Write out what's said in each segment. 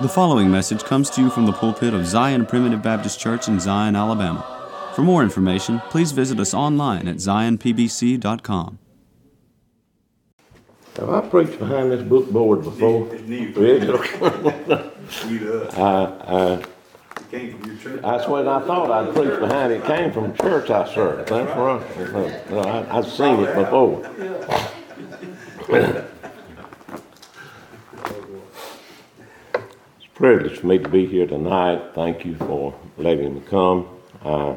The following message comes to you from the pulpit of Zion Primitive Baptist Church in Zion, Alabama. For more information, please visit us online at zionpbc.com. Have I preached behind this book board before? It's new. Really? New to us. I, uh, It came from your church. I, that's what I thought I'd preach behind. It came from church I served. That's right. I've seen it before. It's a privilege for me to be here tonight. Thank you for letting me come. I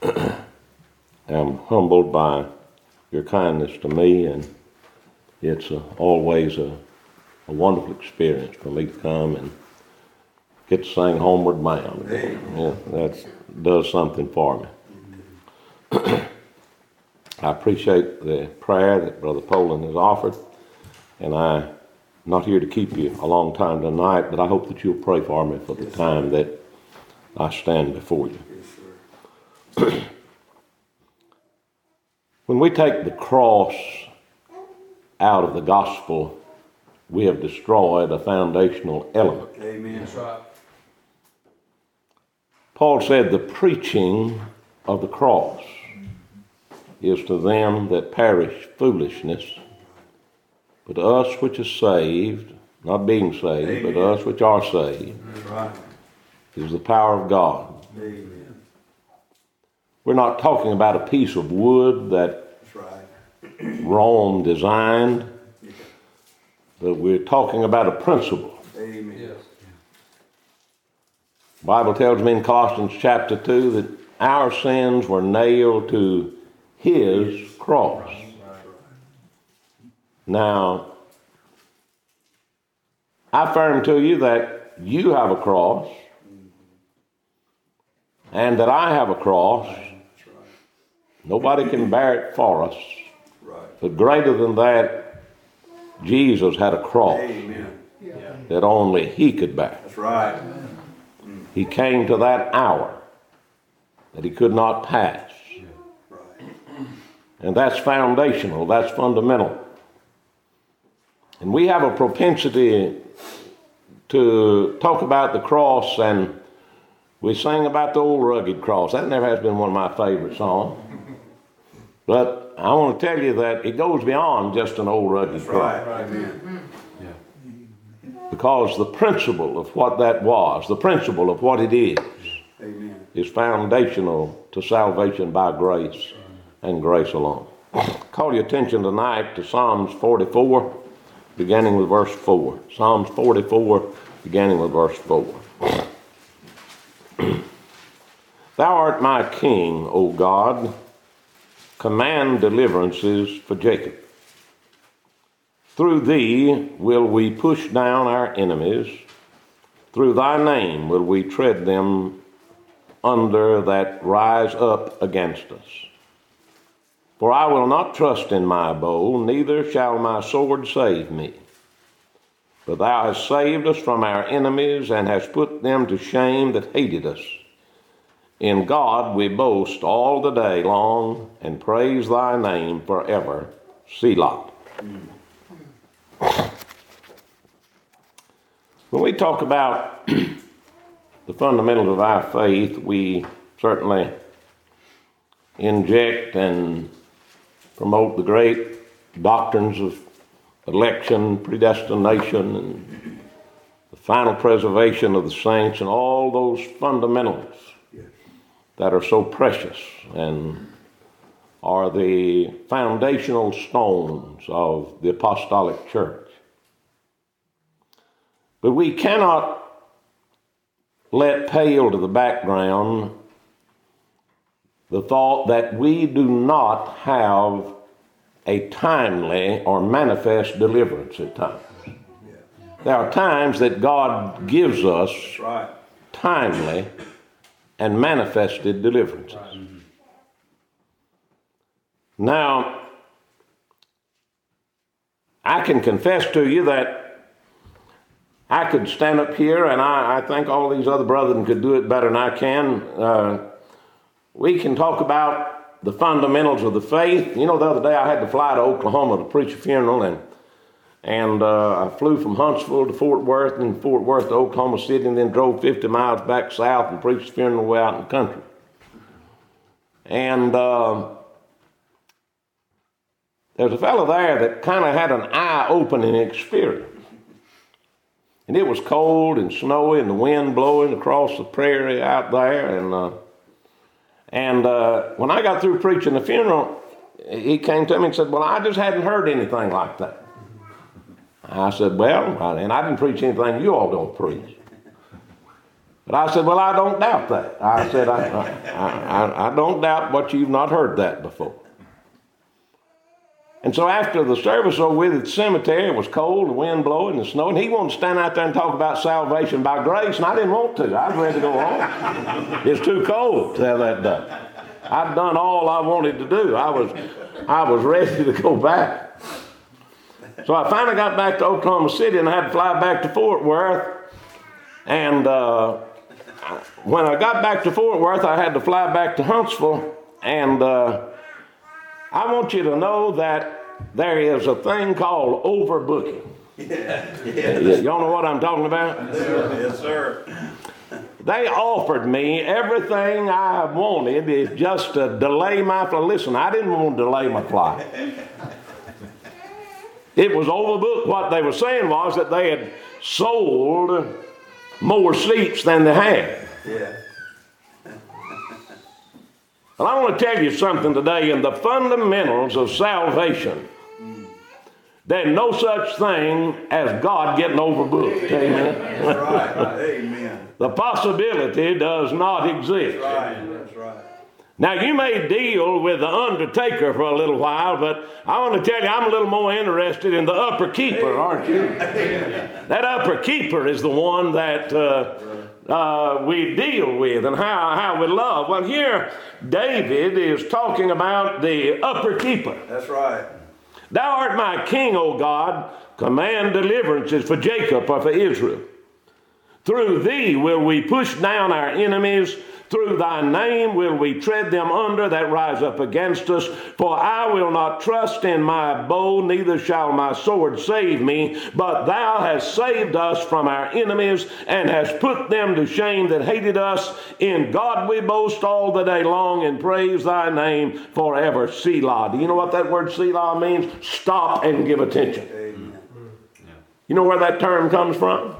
am humbled by your kindness to me, and it's a, always a, a wonderful experience for me to come and get to sing Homeward Bound. Yeah, that does something for me. I appreciate the prayer that Brother Poland has offered, and I'm not here to keep you a long time tonight, but I hope that you'll pray for me for the time that I stand before you. when we take the cross out of the gospel, we have destroyed a foundational element. Amen. Paul said, The preaching of the cross is to them that perish foolishness, but us which is saved, not being saved, but us which are saved, That's right. is the power of God. Amen. We're not talking about a piece of wood that right. Rome designed, but we're talking about a principle. Amen. The Bible tells me in Colossians chapter 2 that our sins were nailed to his cross. Now, I affirm to you that you have a cross and that I have a cross. Nobody can bear it for us. But greater than that, Jesus had a cross Amen. that only he could bear. That's right. He came to that hour that he could not pass. And that's foundational, that's fundamental. And we have a propensity to talk about the cross and we sing about the old rugged cross. That never has been one of my favorite songs. But I want to tell you that it goes beyond just an old rugged That's cross. right. Amen. Because the principle of what that was, the principle of what it is, Amen. is foundational to salvation by grace and grace alone. Call your attention tonight to Psalms 44, beginning with verse 4. Psalms 44, beginning with verse 4. Thou art my king, O God. Command deliverances for Jacob. Through thee will we push down our enemies. Through thy name will we tread them under that rise up against us. For I will not trust in my bow, neither shall my sword save me. But thou hast saved us from our enemies, and hast put them to shame that hated us. In God we boast all the day long, and praise thy name forever. Selah. When we talk about the fundamentals of our faith, we certainly inject and promote the great doctrines of election, predestination, and the final preservation of the saints, and all those fundamentals that are so precious and are the foundational stones of the apostolic church. But we cannot let pale to the background the thought that we do not have a timely or manifest deliverance at times. There are times that God gives us timely and manifested deliverances. Now, I can confess to you that I could stand up here, and I, I think all these other brethren could do it better than I can. Uh, we can talk about the fundamentals of the faith. You know, the other day I had to fly to Oklahoma to preach a funeral, and And uh, I flew from Huntsville to Fort Worth, and Fort Worth to Oklahoma City, and then drove 50 miles back south and preached the funeral way out in the country. And uh, there's a fellow there that kind of had an eye opening experience. And it was cold and snowy and the wind blowing across the prairie out there. And, uh, and uh, when I got through preaching the funeral, he came to me and said, Well, I just hadn't heard anything like that. I said, Well, and I didn't preach anything you all don't preach. But I said, Well, I don't doubt that. I said, I, I, I, I don't doubt what you've not heard that before. And so after the service over with at the cemetery, it was cold, the wind blowing, the snow, and he wanted to stand out there and talk about salvation by grace, and I didn't want to. I was ready to go home. it's too cold to have that done. I'd done all I wanted to do. I was, I was ready to go back. So I finally got back to Oklahoma City, and I had to fly back to Fort Worth. And uh, when I got back to Fort Worth, I had to fly back to Huntsville, and uh, I want you to know that there is a thing called overbooking. Yeah. Y'all know what I'm talking about? Yes, sir. They offered me everything I wanted is just to delay my flight. Listen, I didn't want to delay my flight. It was overbooked. What they were saying was that they had sold more seats than they had. Yeah. Well, I want to tell you something today in the fundamentals of salvation. There's no such thing as God getting overbooked. Amen. That's right. Amen. The possibility does not exist. That's right. That's right. Now, you may deal with the undertaker for a little while, but I want to tell you, I'm a little more interested in the upper keeper, aren't you? That upper keeper is the one that uh, uh, we deal with and how, how we love. Well, here, David is talking about the upper keeper. That's right. Thou art my king, O God. Command deliverances for Jacob or for Israel. Through thee will we push down our enemies. Through thy name will we tread them under that rise up against us. For I will not trust in my bow, neither shall my sword save me. But thou hast saved us from our enemies and hast put them to shame that hated us. In God we boast all the day long and praise thy name forever. Selah. Do you know what that word Selah means? Stop and give attention. Amen. Mm. You know where that term comes from?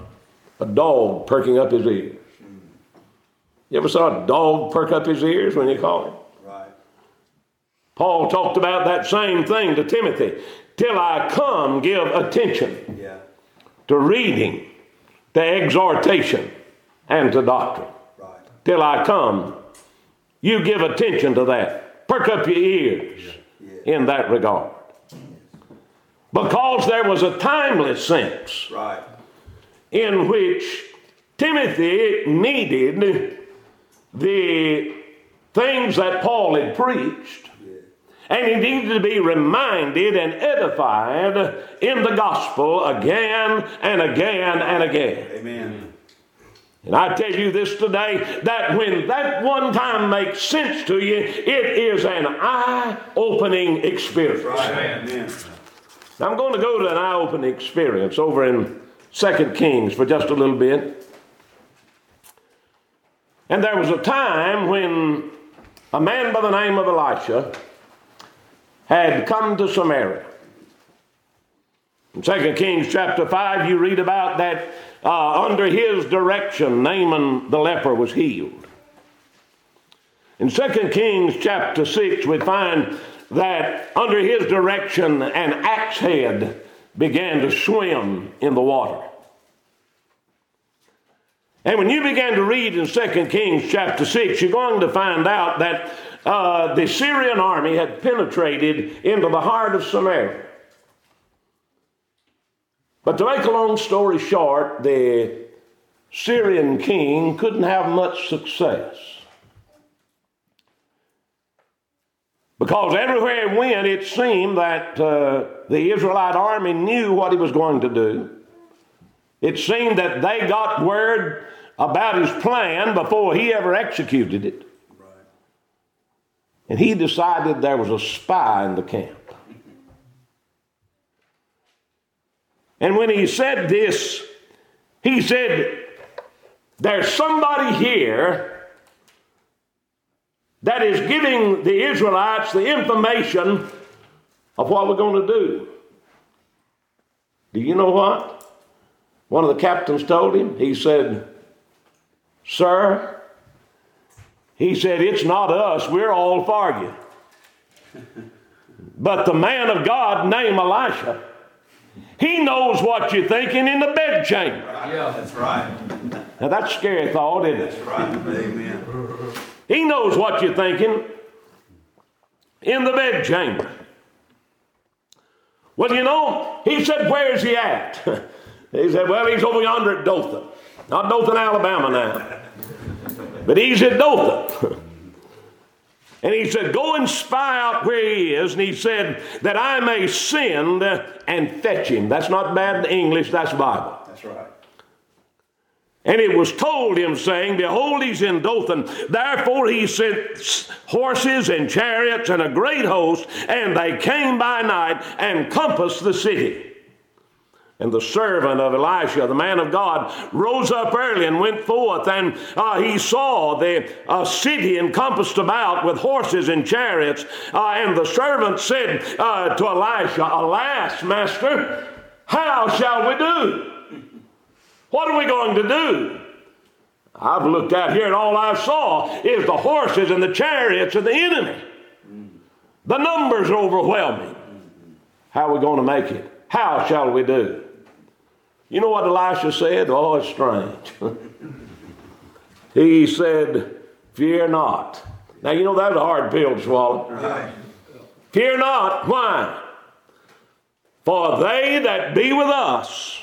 A dog perking up his ears. You ever saw a dog perk up his ears when you call him? Right. Paul talked about that same thing to Timothy. Till I come, give attention Yeah. to reading, to exhortation, and to doctrine. Right. Till I come, you give attention to that. Perk up your ears in that regard. Because there was a timeless sense Right. in which Timothy needed the things that Paul had preached, and he needed to be reminded and edified in the gospel again and again and again. Amen. And I tell you this today that when that one time makes sense to you, it is an eye opening experience. Right. Amen. Now, I'm going to go to an eye opening experience over in 2 Kings for just a little bit. And there was a time when a man by the name of Elisha had come to Samaria. In 2 Kings chapter 5, you read about that uh, under his direction, Naaman the leper was healed. In 2 Kings chapter 6, we find that under his direction, an axe head began to swim in the water. And when you begin to read in 2 Kings chapter 6, you're going to find out that uh, the Syrian army had penetrated into the heart of Samaria. But to make a long story short, the Syrian king couldn't have much success. Because everywhere he went, it seemed that uh, the Israelite army knew what he was going to do. It seemed that they got word about his plan before he ever executed it. And he decided there was a spy in the camp. And when he said this, he said, There's somebody here that is giving the Israelites the information of what we're going to do. Do you know what? One of the captains told him, he said, Sir, he said, It's not us, we're all for you. But the man of God named Elisha, he knows what you're thinking in the bedchamber. Yeah, that's right. Now that's a scary thought, isn't it? That's right. Amen. He knows what you're thinking in the bedchamber. Well, you know, he said, Where's he at? he said, Well, he's over yonder at Dothan. Not Dothan, Alabama now. But he's at Dothan. And he said, Go and spy out where he is. And he said, That I may send and fetch him. That's not bad English, that's Bible. That's right. And it was told him, saying, Behold, he's in Dothan. Therefore he sent horses and chariots and a great host, and they came by night and compassed the city. And the servant of Elisha, the man of God, rose up early and went forth, and uh, he saw the uh, city encompassed about with horses and chariots. Uh, and the servant said uh, to Elisha, Alas, master, how shall we do? What are we going to do? I've looked out here, and all I saw is the horses and the chariots of the enemy. The numbers are overwhelming. How are we going to make it? How shall we do? You know what Elisha said? Oh, it's strange. he said, Fear not. Now, you know that's a hard pill to swallow. Right. Fear not. Why? For they that be with us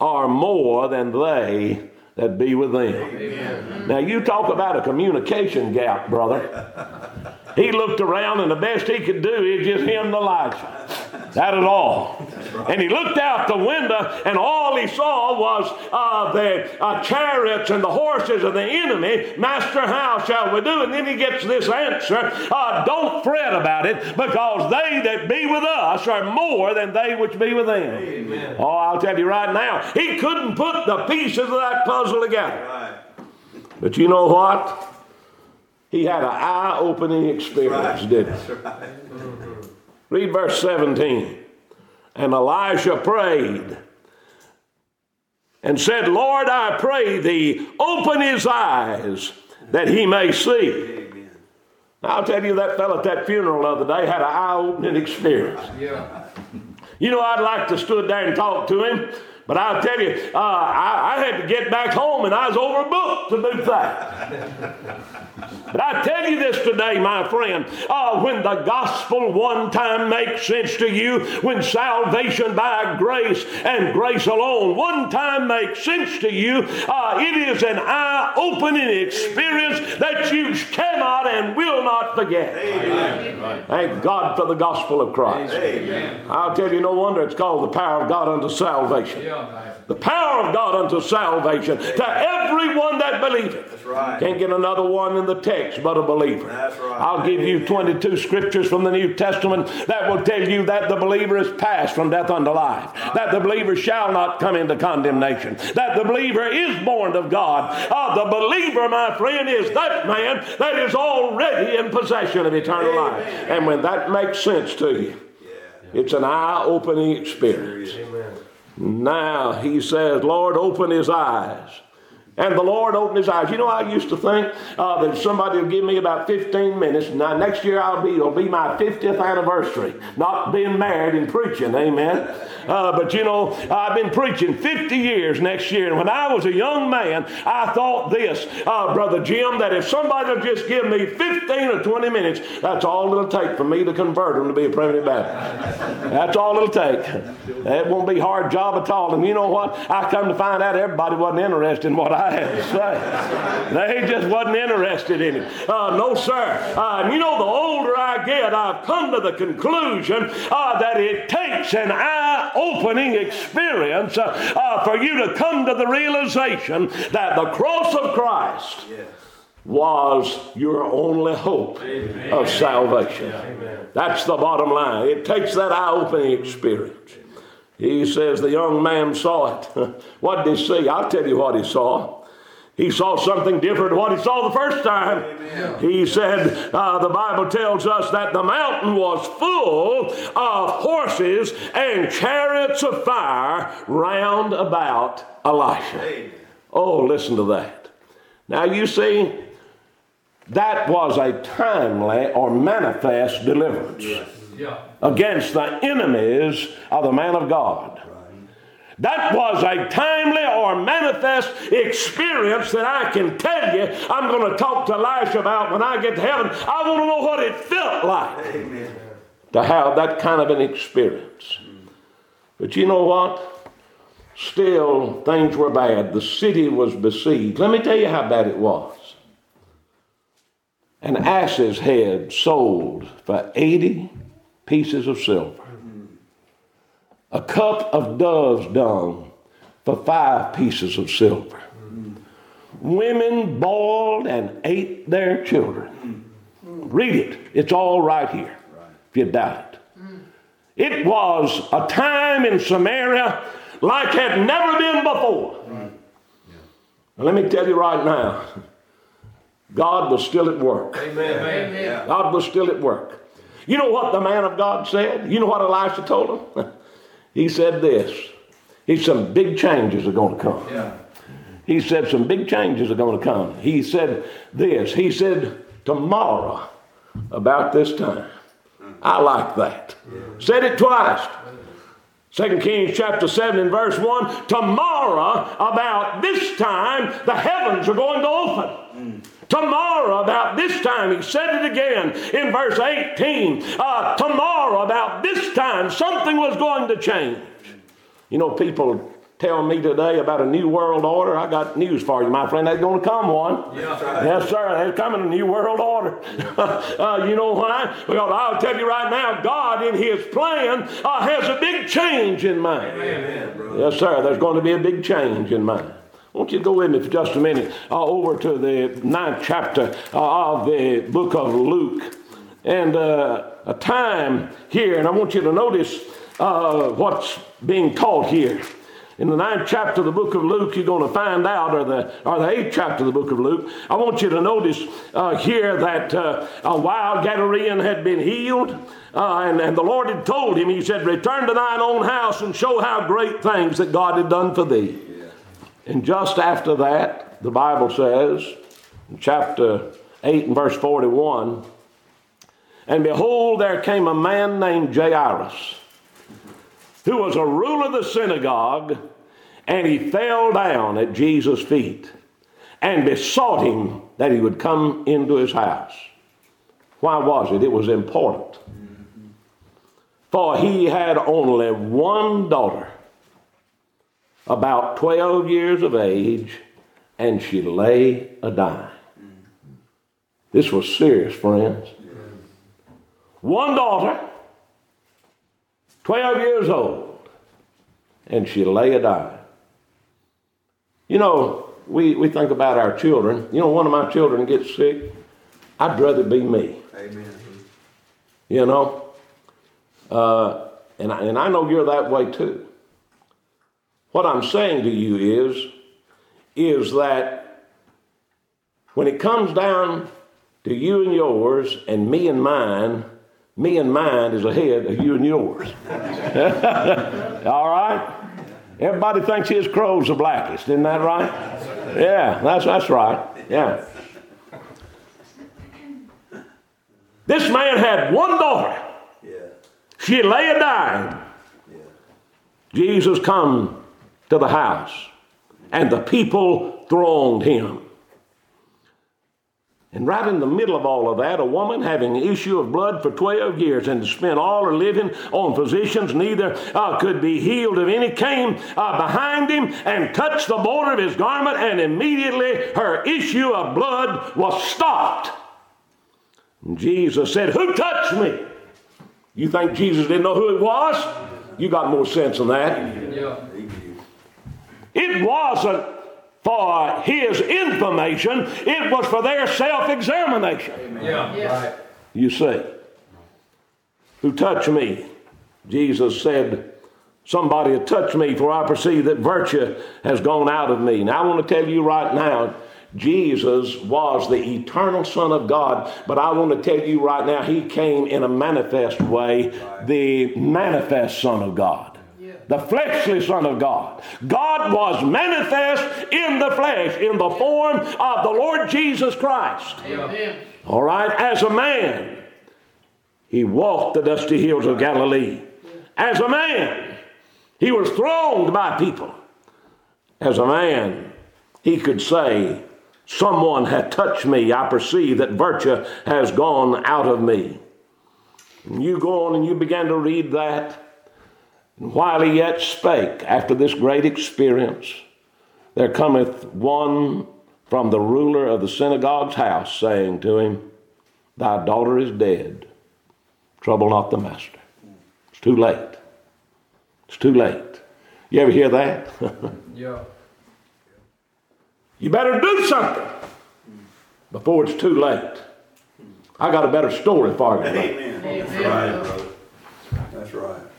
are more than they that be with them. Now, you talk about a communication gap, brother. He looked around, and the best he could do is just him and Elijah. That is all. And he looked out the window, and all he saw was uh, the uh, chariots and the horses of the enemy. Master, how shall we do? And then he gets this answer uh, Don't fret about it, because they that be with us are more than they which be with them. Amen. Oh, I'll tell you right now, he couldn't put the pieces of that puzzle together. Right. But you know what? He had an eye opening experience, Right. didn't he? Read verse 17. And Elisha prayed and said, Lord, I pray thee, open his eyes that he may see. Amen. Now, I'll tell you, that fellow at that funeral the other day had an eye opening experience. Yeah. You know, I'd like to stood there and talk to him, but I'll tell you, uh, I, I had to get back home and I was overbooked to do that. But I tell you this today, my friend, uh, when the gospel one time makes sense to you, when salvation by grace and grace alone one time makes sense to you, uh, it is an eye opening experience that you cannot and will not forget. Amen. Thank God for the gospel of Christ. Amen. I'll tell you, no wonder it's called the power of God unto salvation. The power of God unto salvation to everyone that believeth. That's right. Can't get another one in the text but a believer. That's right. I'll give you 22 scriptures from the New Testament that will tell you that the believer is passed from death unto life, that the believer shall not come into condemnation, that the believer is born of God. Uh, the believer, my friend, is that man that is already in possession of eternal life. And when that makes sense to you, it's an eye opening experience. Now he says, Lord, open his eyes. And the Lord opened his eyes. You know, I used to think uh, that somebody would give me about 15 minutes. Now, next year I'll be, it'll be my 50th anniversary. Not being married and preaching, amen. Uh, but you know, I've been preaching 50 years next year. And when I was a young man, I thought this, uh, Brother Jim, that if somebody will just give me 15 or 20 minutes, that's all it'll take for me to convert them to be a primitive Baptist. That's all it'll take. It won't be a hard job at all. And you know what? I come to find out everybody wasn't interested in what I to say. They just wasn't interested in it. Uh, no, sir. Uh, you know, the older I get, I've come to the conclusion uh, that it takes an eye-opening experience uh, uh, for you to come to the realization that the cross of Christ Yes. was your only hope of salvation. That's the bottom line. It takes that eye opening experience. He says the young man saw it. what did he see? I'll tell you what he saw. He saw something different what he saw the first time. Amen. He said, uh, the Bible tells us that the mountain was full of horses and chariots of fire round about Elisha. Amen. Oh, listen to that. Now you see, that was a timely or manifest deliverance yes. yeah. against the enemies of the man of God. That was a timely or manifest experience that I can tell you I'm going to talk to Elisha about when I get to heaven. I want to know what it felt like Amen. to have that kind of an experience. But you know what? Still, things were bad. The city was besieged. Let me tell you how bad it was. An ass's head sold for 80 pieces of silver a cup of dove's dung for five pieces of silver. Women boiled and ate their children. Read it. It's all right here if you doubt it. It was a time in Samaria like had never been before. Now, let me tell you right now, God was still at work. Amen. God was still at work. You know what the man of God said? You know what Elisha told him? he said this. He said, some big changes are going to come. Yeah. He said, some big changes are going to come. He said this. He said, tomorrow, about this time. I like that. Yeah. Said it twice. Second Kings chapter 7 and verse 1 Tomorrow, about this time, the heavens are going to open. Mm. Tomorrow, about this time, he said it again in verse 18. Uh, tomorrow, about this time, something was going to change. You know, people tell me today about a new world order. I got news for you, my friend. There's going to come one. Yeah. Yes, sir. There's coming a new world order. uh, you know why? Because I'll tell you right now, God in His plan uh, has a big change in mind. Amen, yes, sir. There's going to be a big change in mind. I want you to go with me for just a minute uh, over to the ninth chapter uh, of the book of Luke. And uh, a time here, and I want you to notice uh, what's being taught here. In the ninth chapter of the book of Luke, you're going to find out, or the, or the eighth chapter of the book of Luke, I want you to notice uh, here that uh, a wild Gadarean had been healed. Uh, and, and the Lord had told him, He said, Return to thine own house and show how great things that God had done for thee. And just after that, the Bible says, in chapter 8 and verse 41, and behold, there came a man named Jairus, who was a ruler of the synagogue, and he fell down at Jesus' feet and besought him that he would come into his house. Why was it? It was important. For he had only one daughter about 12 years of age, and she lay a dying. This was serious, friends. One daughter, 12 years old, and she lay a dying. You know, we, we think about our children. You know, one of my children gets sick, I'd rather be me. Amen. You know? Uh, and, I, and I know you're that way too. What I'm saying to you is, is that when it comes down to you and yours and me and mine, me and mine is ahead of you and yours. All right? Everybody thinks his crow's the blackest, isn't that right? Yeah, that's, that's right. Yeah. This man had one daughter. She lay a dying. Jesus come to the house, and the people thronged him. And right in the middle of all of that, a woman having issue of blood for 12 years and spent all her living on physicians, neither uh, could be healed of any, came uh, behind him and touched the border of his garment, and immediately her issue of blood was stopped. And Jesus said, Who touched me? You think Jesus didn't know who it was? You got more sense than that. Yeah. It wasn't for his information, it was for their self examination. Yeah. Right. You see, who touched me? Jesus said, somebody to touch me, for I perceive that virtue has gone out of me. Now, I want to tell you right now, Jesus was the eternal Son of God, but I want to tell you right now, He came in a manifest way, the manifest Son of God. The fleshly Son of God. God was manifest in the flesh, in the form of the Lord Jesus Christ. Amen. All right, as a man, He walked the dusty hills of Galilee. As a man, He was thronged by people. As a man, He could say, Someone hath touched me. I perceive that virtue has gone out of me. And you go on and you began to read that. And while he yet spake, after this great experience, there cometh one from the ruler of the synagogue's house, saying to him, Thy daughter is dead. Trouble not the master. It's too late. It's too late. You ever hear that? yeah. You better do something before it's too late. I got a better story for you. Amen. That's right, brother. That's right.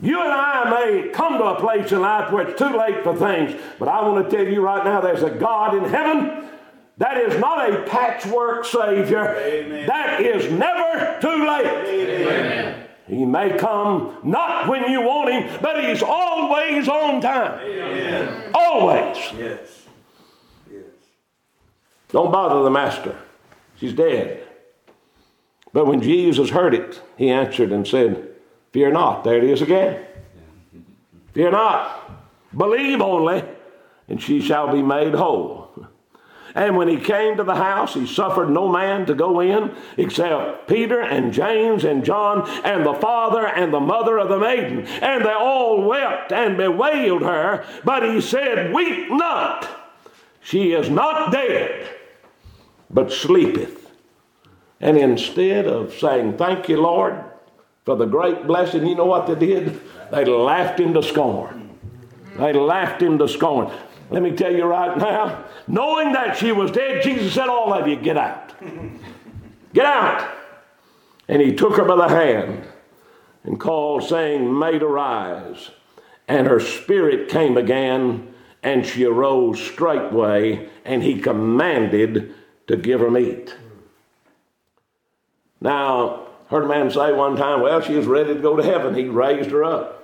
You and I may come to a place in life where it's too late for things, but I want to tell you right now there's a God in heaven that is not a patchwork Savior. Amen. That is never too late. Amen. He may come not when you want Him, but He's always on time. Amen. Always. Yes. Yes. Don't bother the master. She's dead. But when Jesus heard it, he answered and said, Fear not. There it is again. Fear not. Believe only, and she shall be made whole. And when he came to the house, he suffered no man to go in except Peter and James and John and the father and the mother of the maiden. And they all wept and bewailed her. But he said, Weep not. She is not dead, but sleepeth. And instead of saying, Thank you, Lord, for the great blessing, you know what they did? They laughed into scorn. They laughed into scorn. Let me tell you right now, knowing that she was dead, Jesus said, All of you, get out. Get out. And he took her by the hand and called, saying, Maid, arise. And her spirit came again, and she arose straightway, and he commanded to give her meat. Now, heard a man say one time, well, she was ready to go to heaven. He raised her up.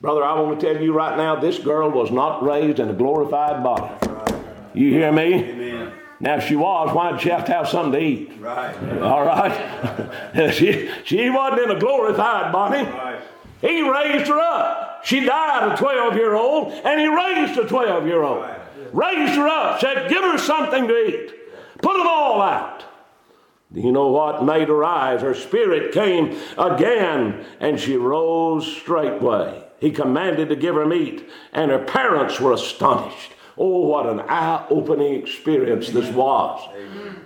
Brother, I want to tell you right now, this girl was not raised in a glorified body. You hear me? Amen. Now, if she was, why did she have to have something to eat? Right. All right? she, she wasn't in a glorified body. Right. He raised her up. She died a 12 year old, and he raised a 12 year old. Right. Raised her up, said, Give her something to eat. Put them all out. You know what made her rise? Her spirit came again, and she rose straightway. He commanded to give her meat, and her parents were astonished. Oh, what an eye opening experience this was.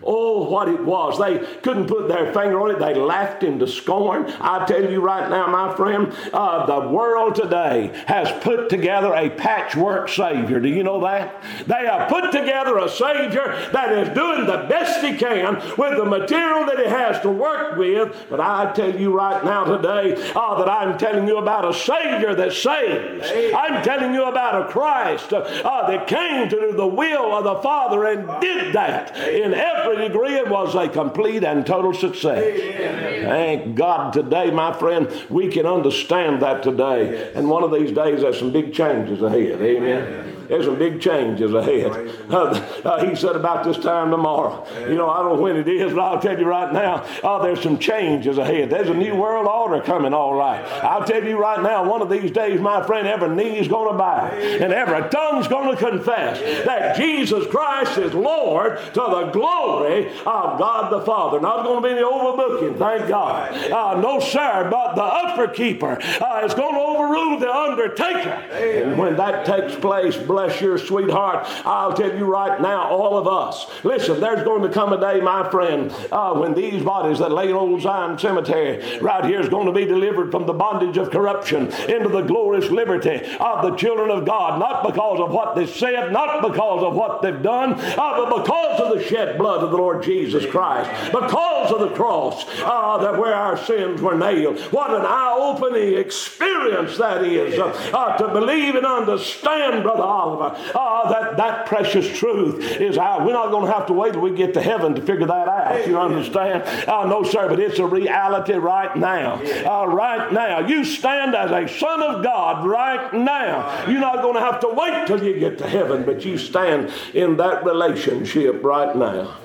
Oh, what it was. They couldn't put their finger on it. They laughed into scorn. I tell you right now, my friend, uh, the world today has put together a patchwork Savior. Do you know that? They have put together a Savior that is doing the best he can with the material that he has to work with. But I tell you right now today uh, that I'm telling you about a Savior that saves. I'm telling you about a Christ uh, that came to do the will of the Father and did that in every degree. It was a complete and total success. Amen. Thank God today, my friend, we can understand that today. And one of these days, there's some big changes ahead. Amen. There's some big changes ahead. Uh, uh, he said about this time tomorrow. You know, I don't know when it is, but I'll tell you right now, uh, there's some changes ahead. There's a new world order coming, all right. I'll tell you right now, one of these days, my friend, every knee is going to bow and every tongue's going to confess that Jesus Christ is Lord to the glory of God the Father. Not going to be any overbooking, thank God. Uh, no, sir, but the upper keeper uh, is going to overrule the undertaker. And when that takes place, bless your sweetheart. I'll tell you right now, all of us. Listen, there's going to come a day, my friend, uh, when these bodies that lay in old Zion Cemetery right here is going to be delivered from the bondage of corruption into the glorious liberty of the children of God, not because of what they said, not because of what they've done, uh, but because of the shed blood of the Lord Jesus Christ, because of the cross uh, that where our sins were nailed. What an eye-opening experience that is uh, uh, to believe and understand, Brother Oliver, uh, that that precious truth is out. We're not going to have to wait till we get to heaven to figure that out. You understand? Uh, no, sir, but it's a reality right now. Uh, right now. You stand as a son of God right now. You're not going to have to wait till you get to heaven, but you stand in that relationship right now.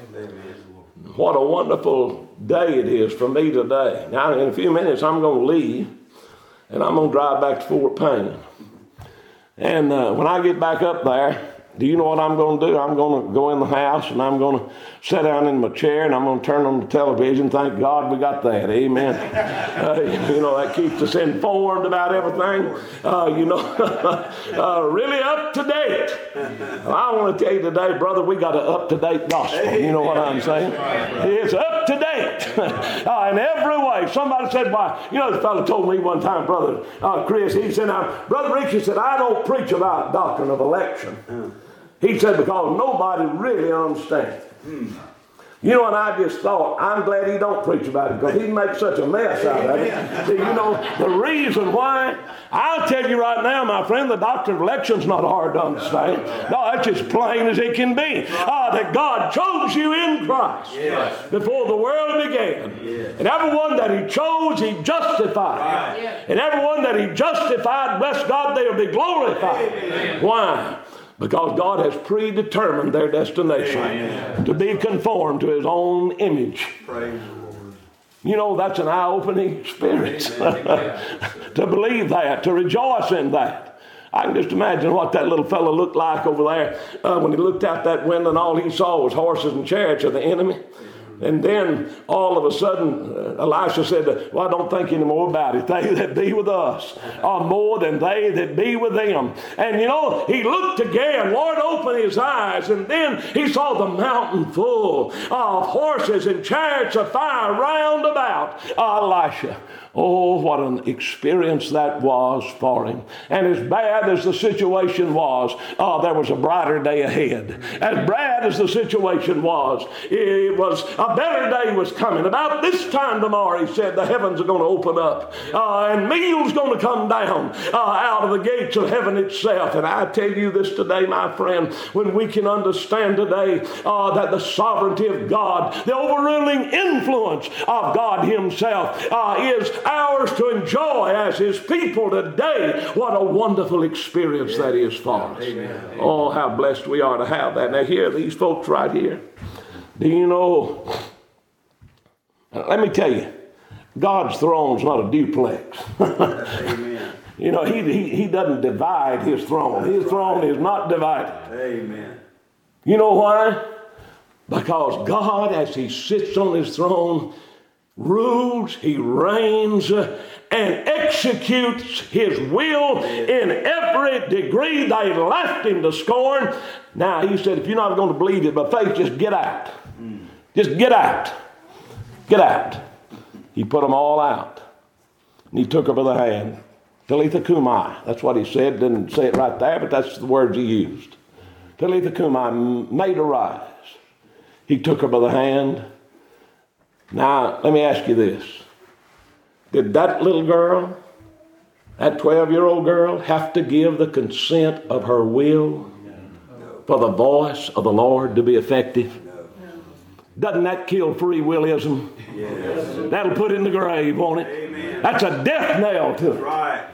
What a wonderful day it is for me today. Now, in a few minutes, I'm going to leave and I'm going to drive back to Fort Payne. And uh, when I get back up there, do you know what I'm going to do? I'm going to go in the house and I'm going to sit down in my chair and I'm going to turn on the television. Thank God we got that. Amen. Uh, you know, that keeps us informed about everything. Uh, you know, uh, really up to date. I want to tell you today, brother, we got an up to date gospel. You know what I'm saying? It's up to date uh, in every way. Somebody said, why? You know, the fellow told me one time, brother uh, Chris, he said, now, Brother Rick, he said, I don't preach about doctrine of election. He said, because nobody really understands. You know, and I just thought, I'm glad he don't preach about it because he'd make such a mess out of it. See, you know, the reason why, I'll tell you right now, my friend, the doctrine of election's not hard to understand. No, that's as plain as it can be. Ah, that God chose you in Christ before the world began. And everyone that he chose, he justified. And everyone that he justified, bless God, they'll be glorified. Why? Because God has predetermined their destination to be conformed to His own image. You know, that's an eye opening experience to believe that, to rejoice in that. I can just imagine what that little fellow looked like over there uh, when he looked out that window and all he saw was horses and chariots of the enemy. And then all of a sudden, uh, Elisha said, Well, I don't think any more about it. They that be with us are more than they that be with them. And you know, he looked again. Lord opened his eyes, and then he saw the mountain full of horses and chariots of fire round about Elisha. Oh, what an experience that was for him. And as bad as the situation was, oh, there was a brighter day ahead. As bad as the situation was, it was a better day was coming. About this time tomorrow, he said, the heavens are going to open up uh, and meal's going to come down uh, out of the gates of heaven itself. And I tell you this today, my friend, when we can understand today uh, that the sovereignty of God, the overruling influence of God Himself uh, is ours to enjoy as His people today. What a wonderful experience that is for us. Oh, how blessed we are to have that. Now, here, these folks right here. Do you know? Uh, let me tell you, God's throne's not a duplex. Amen. you know, he, he, he doesn't divide his throne. His throne is not divided. Amen. You know why? Because God, as He sits on His throne, rules, He reigns, uh, and executes His will in every degree. They laughed Him to scorn. Now, He said, if you're not going to believe it by faith, just get out. Just get out. Get out. He put them all out. And He took her by the hand. Talitha cumi. That's what He said. Didn't say it right there, but that's the words He used. Talitha cumi maid arise. He took her by the hand. Now, let me ask you this. Did that little girl, that 12 year old girl, have to give the consent of her will for the voice of the Lord to be effective? Doesn't that kill free willism? That'll put in the grave, won't it? That's a death knell to it. Right.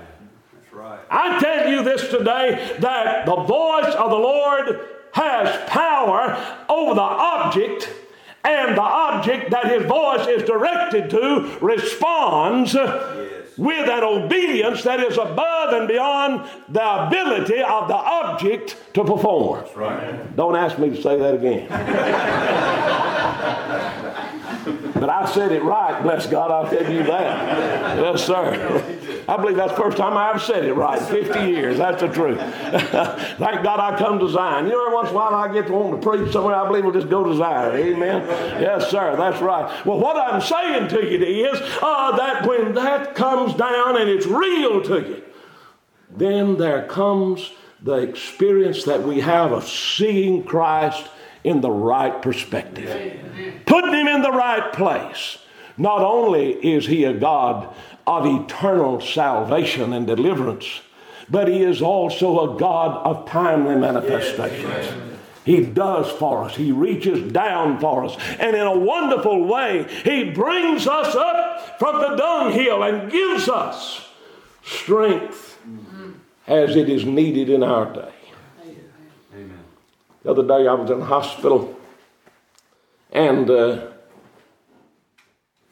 That's right. I tell you this today that the voice of the Lord has power over the object, and the object that his voice is directed to responds with an obedience that is above and beyond the ability of the object to perform. Right. Don't ask me to say that again. but I said it right, bless God, I'll tell you that. Yes, sir. I believe that's the first time I ever said it right. 50 years. That's the truth. Thank God I come to Zion. You know, every once in a while I get to want to preach somewhere, I believe we'll just go to Zion. Amen. Yes, sir. That's right. Well, what I'm saying to you is uh, that when that comes down and it's real to you, then there comes the experience that we have of seeing Christ in the right perspective, putting him in the right place. Not only is he a God of eternal salvation and deliverance, but he is also a God of timely manifestations. He does for us. He reaches down for us. And in a wonderful way, He brings us up from the dunghill and gives us strength as it is needed in our day. Amen. The other day I was in the hospital and uh,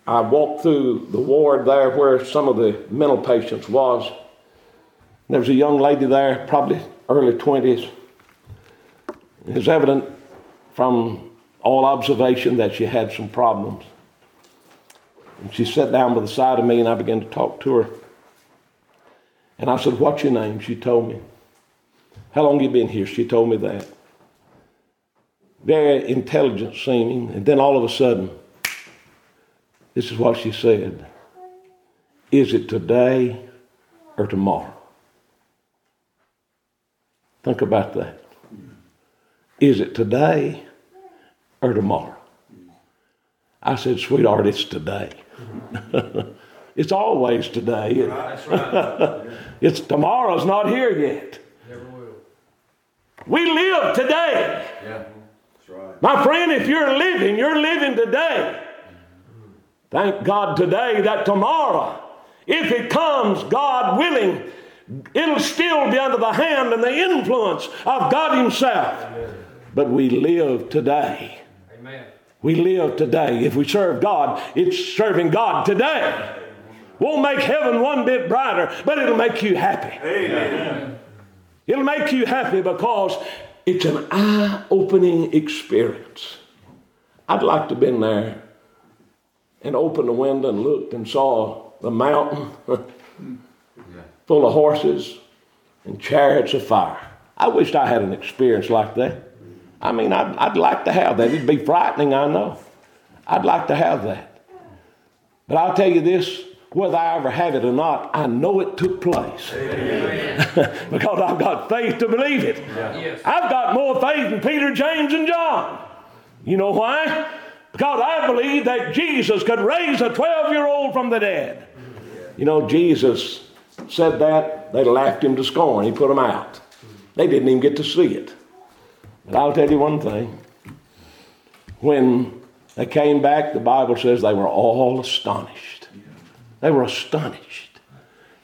I walked through the ward there where some of the mental patients was. There was a young lady there, probably early 20s. It was evident from all observation that she had some problems. And she sat down by the side of me and I began to talk to her. And I said, What's your name? She told me. How long you been here? She told me that. Very intelligent seeming. And then all of a sudden, this is what she said Is it today or tomorrow? Think about that. Is it today or tomorrow? I said, Sweetheart, it's today. it's always today. it's tomorrow's not here yet. We live today. Yeah, that's right. My friend, if you're living, you're living today. Thank God today that tomorrow, if it comes, God willing, it'll still be under the hand and the influence of God Himself. Amen. But we live today. Amen. We live today. If we serve God, it's serving God today. Won't make heaven one bit brighter, but it'll make you happy. Amen. It'll make you happy because it's an eye opening experience. I'd like to have been there and opened the window and looked and saw the mountain full of horses and chariots of fire. I wished I had an experience like that. I mean, I'd, I'd like to have that. It'd be frightening, I know. I'd like to have that. But I'll tell you this whether I ever have it or not, I know it took place. because I've got faith to believe it. Yeah. I've got more faith in Peter, James, and John. You know why? Because I believe that Jesus could raise a 12 year old from the dead. You know, Jesus said that, they laughed him to scorn. He put them out. They didn't even get to see it. But I'll tell you one thing. When they came back, the Bible says they were all astonished. They were astonished.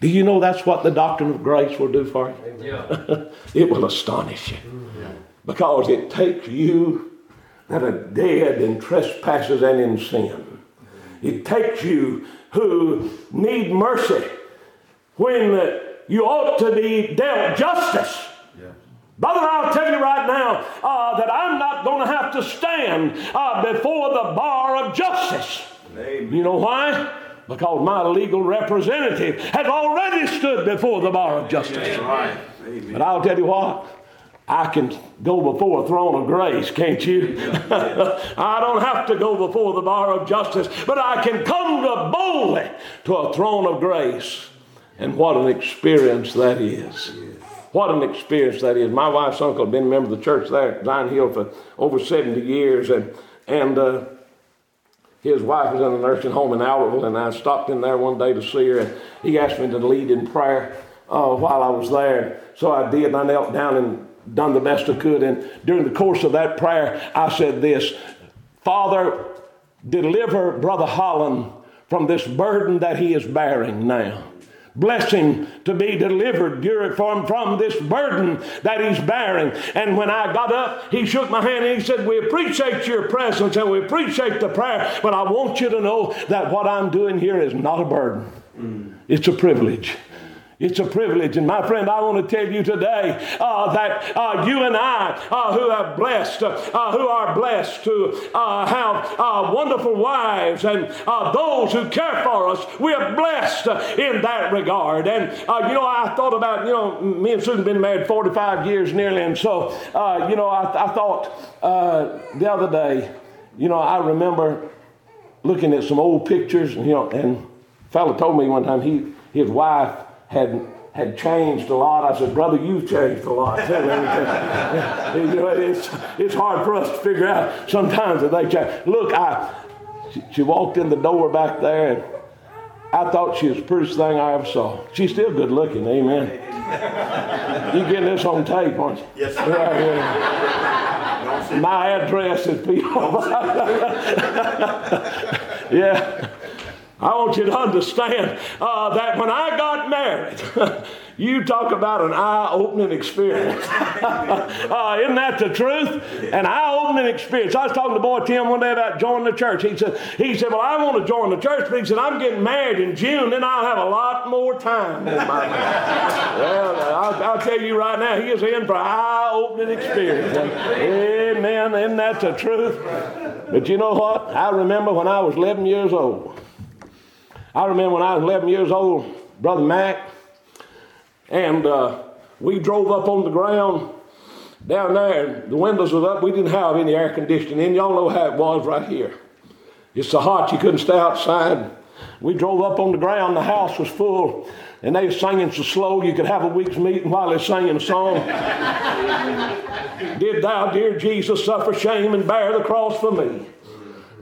Do you know that's what the doctrine of grace will do for you? Yeah. it will astonish you. Because it takes you that are dead in trespasses and in sin. It takes you who need mercy when you ought to be dealt justice. Brother, I'll tell you right now uh, that I'm not going to have to stand uh, before the bar of justice. Amen. You know why? Because my legal representative has already stood before the bar of justice. Right. But I'll tell you what, I can go before a throne of grace, can't you? I don't have to go before the bar of justice, but I can come to boldly to a throne of grace. And what an experience that is. What an experience that is. My wife's uncle had been a member of the church there at Zion Hill for over 70 years, and, and uh, his wife was in a nursing home in Albertville, and I stopped in there one day to see her, and he asked me to lead in prayer uh, while I was there. So I did, and I knelt down and done the best I could. And during the course of that prayer, I said this Father, deliver Brother Holland from this burden that he is bearing now. Bless him to be delivered from, from this burden that he's bearing. And when I got up, he shook my hand and he said, We appreciate your presence and we appreciate the prayer, but I want you to know that what I'm doing here is not a burden, it's a privilege. It's a privilege. And my friend, I want to tell you today uh, that uh, you and I, uh, who have blessed, uh, who are blessed to uh, have uh, wonderful wives and those who care for us, we are blessed in that regard. And, you know, I thought about, you know, me and Susan have been married 45 years nearly. And so, you know, I, I thought the other day, you know, I remember looking at some old pictures, and, you know, and a fellow told me one time he, his wife had had changed a lot. I said, Brother, you've changed a lot. you know, it's, it's hard for us to figure out sometimes that they change. Look, I, she, she walked in the door back there, and I thought she was the prettiest thing I ever saw. She's still good looking, amen. you getting this on tape, aren't you? Yes, sir. Yeah. My address is people. yeah. I want you to understand uh, that when I got married, you talk about an eye opening experience. uh, isn't that the truth? An eye opening experience. I was talking to boy Tim one day about joining the church. He said, he said, Well, I want to join the church, but he said, I'm getting married in June, then I'll have a lot more time in my Well, I'll, I'll, tell you right now, he is in for an eye opening experience. Amen. Isn't that the truth? But you know what? I remember when I was 11 years old. I remember when I was 11 years old, Brother Mac, and uh, we drove up on the ground down there. The windows was up. We didn't have any air conditioning in. Y'all know how it was right here. It's so hot you couldn't stay outside. We drove up on the ground. The house was full, and they were singing so slow you could have a week's meeting while they're singing a song. Did thou, dear Jesus, suffer shame and bear the cross for me?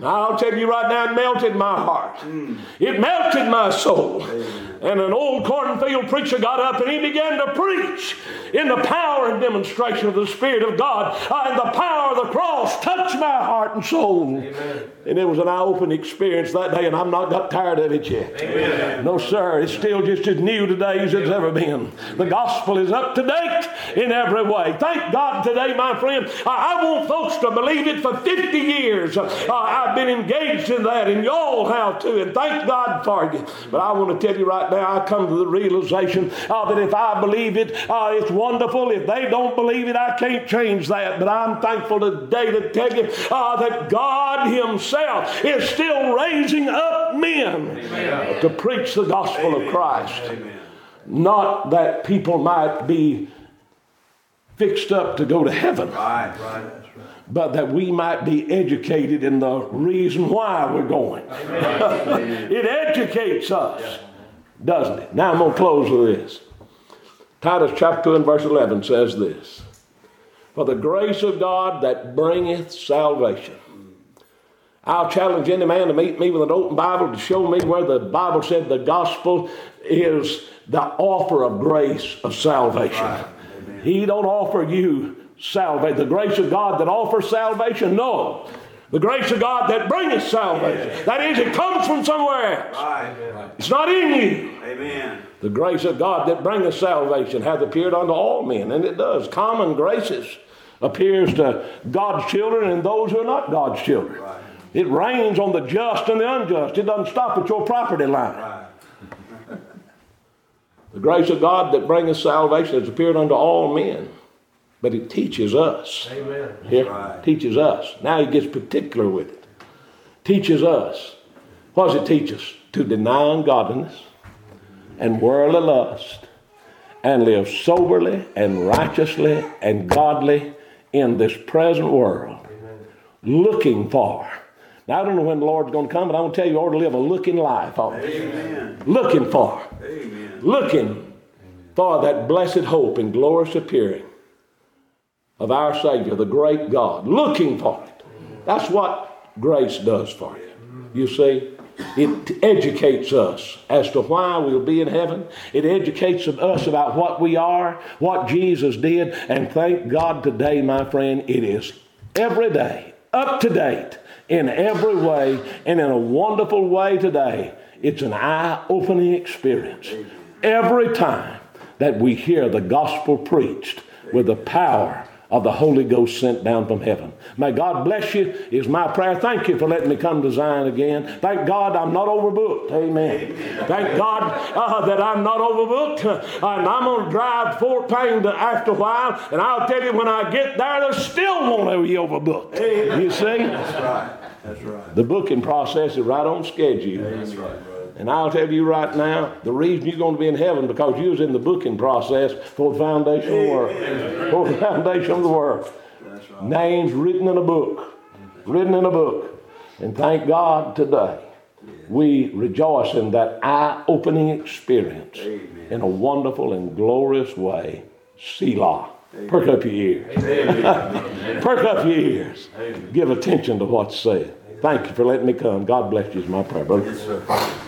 I'll tell you right now, it melted my heart. Mm. It melted my soul. Amen. And an old cornfield preacher got up and he began to preach in the power and demonstration of the Spirit of God. Uh, and the power of the cross touched my heart and soul. Amen. And it was an eye opening experience that day, and I'm not got tired of it yet. Amen. No, sir. It's still just as new today as it's ever been. The gospel is up to date in every way. Thank God today, my friend. I, I want folks to believe it for 50 years. Uh, I've been engaged in that, and y'all have too, and thank God for you. But I want to tell you right now, I come to the realization uh, that if I believe it, uh, it's wonderful. If they don't believe it, I can't change that. But I'm thankful today to tell you uh, that God Himself is still raising up men Amen. to preach the gospel Amen. of Christ. Amen. Not that people might be fixed up to go to heaven. Right, right but that we might be educated in the reason why we're going. it educates us doesn't it? Now I'm going to close with this. Titus chapter 2 and verse 11 says this For the grace of God that bringeth salvation. I'll challenge any man to meet me with an open Bible to show me where the Bible said the gospel is the offer of grace of salvation. Right. He don't offer you salvation. The grace of God that offers salvation? No. The grace of God that bringeth salvation. That is, it comes from somewhere else. Right. It's not in you. Amen. The grace of God that bringeth salvation hath appeared unto all men, and it does. Common graces appears to God's children and those who are not God's children. Right. It rains on the just and the unjust. It doesn't stop at your property line. Right. the grace of God that bringeth salvation has appeared unto all men but it teaches us. Amen. It right. teaches us. Now he gets particular with it. Teaches us. What does it teach us? To deny ungodliness and worldly lust and live soberly and righteously and godly in this present world. Amen. Looking for. Now, I don't know when the Lord's going to come, but I'm going to tell you, you ought to live a looking life. Amen. Looking for. Amen. Looking for that blessed hope and glorious appearing of our Savior, the great God, looking for it. That's what grace does for you. You see, it educates us as to why we'll be in heaven. It educates us about what we are, what Jesus did, and thank God today, my friend, it is every day, up to date in every way, and in a wonderful way today. It's an eye opening experience. Every time that we hear the gospel preached with the power of the Holy Ghost sent down from heaven. May God bless you, is my prayer. Thank you for letting me come to Zion again. Thank God I'm not overbooked. Amen. Thank God uh, that I'm not overbooked. Uh, and I'm going to drive Fort Payne to, after a while, and I'll tell you when I get there, they still won't be overbooked. You see? That's right. That's right. The booking process is right on schedule. That's right. And I'll tell you right now, the reason you're going to be in heaven because you was in the booking process for the foundation of the world. For the foundation of the world. Right. Names written in a book. Written in a book. And thank God today we rejoice in that eye-opening experience Amen. in a wonderful and glorious way. Selah. Perk up your ears. Perk up your ears. Give attention to what's said. Thank you for letting me come. God bless you is my prayer, brother. Yes, sir.